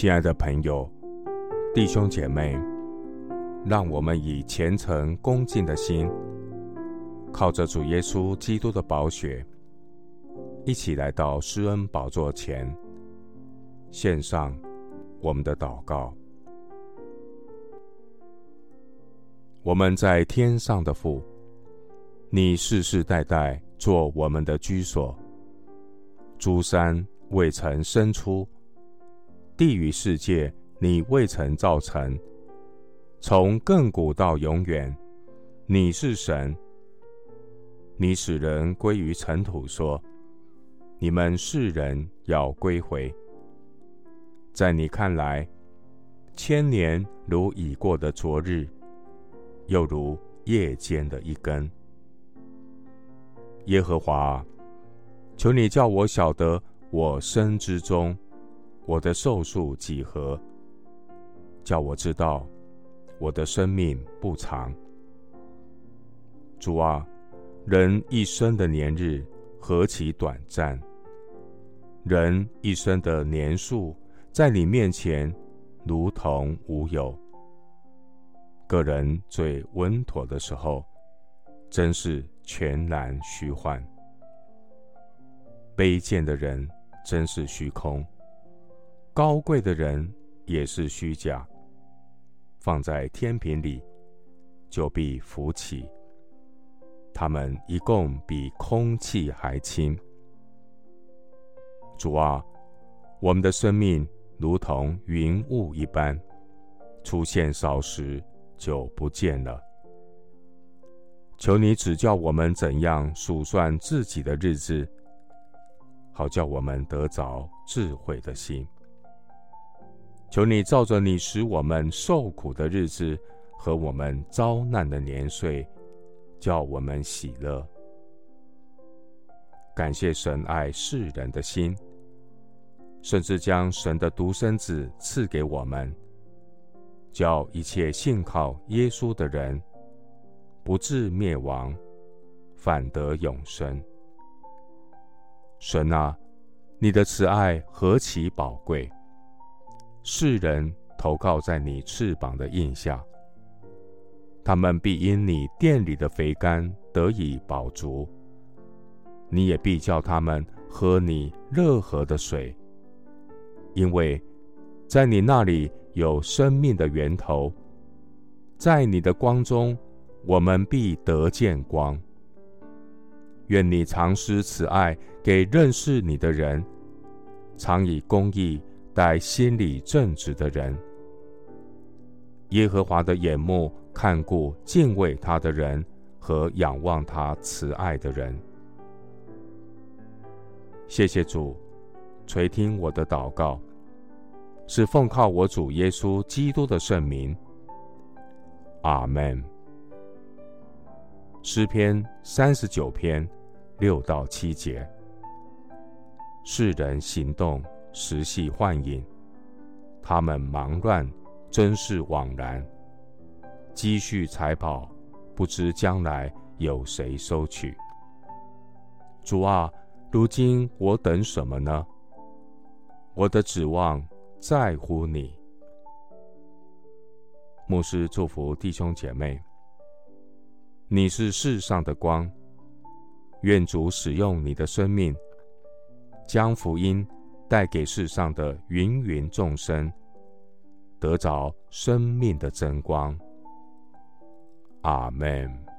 亲爱的朋友、弟兄姐妹，让我们以虔诚恭敬的心，靠着主耶稣基督的宝血，一起来到施恩宝座前，献上我们的祷告。我们在天上的父，你世世代代做我们的居所，诸山未曾生出。地与世界，你未曾造成；从亘古到永远，你是神。你使人归于尘土，说：“你们世人要归回。”在你看来，千年如已过的昨日，又如夜间的一更。耶和华，求你叫我晓得我生之中。我的寿数几何？叫我知道我的生命不长。主啊，人一生的年日何其短暂！人一生的年数在你面前如同无有。个人最稳妥的时候，真是全然虚幻。卑贱的人真是虚空。高贵的人也是虚假，放在天平里，就必浮起。他们一共比空气还轻。主啊，我们的生命如同云雾一般，出现少时就不见了。求你指教我们怎样数算自己的日子，好叫我们得着智慧的心。求你照着你使我们受苦的日子和我们遭难的年岁，叫我们喜乐。感谢神爱世人的心，甚至将神的独生子赐给我们，叫一切信靠耶稣的人不至灭亡，反得永生。神啊，你的慈爱何其宝贵！世人投靠在你翅膀的荫下，他们必因你殿里的肥甘得以饱足。你也必叫他们喝你热河的水，因为在你那里有生命的源头，在你的光中，我们必得见光。愿你常施慈爱给认识你的人，常以公义。待心里正直的人，耶和华的眼目看顾敬畏他的人和仰望他慈爱的人。谢谢主垂听我的祷告，是奉靠我主耶稣基督的圣名。阿门。诗篇三十九篇六到七节，世人行动。实系幻影，他们忙乱，真是枉然。积蓄财宝，不知将来有谁收取。主啊，如今我等什么呢？我的指望在乎你。牧师祝福弟兄姐妹，你是世上的光，愿主使用你的生命，将福音。带给世上的芸芸众生，得着生命的真光。阿门。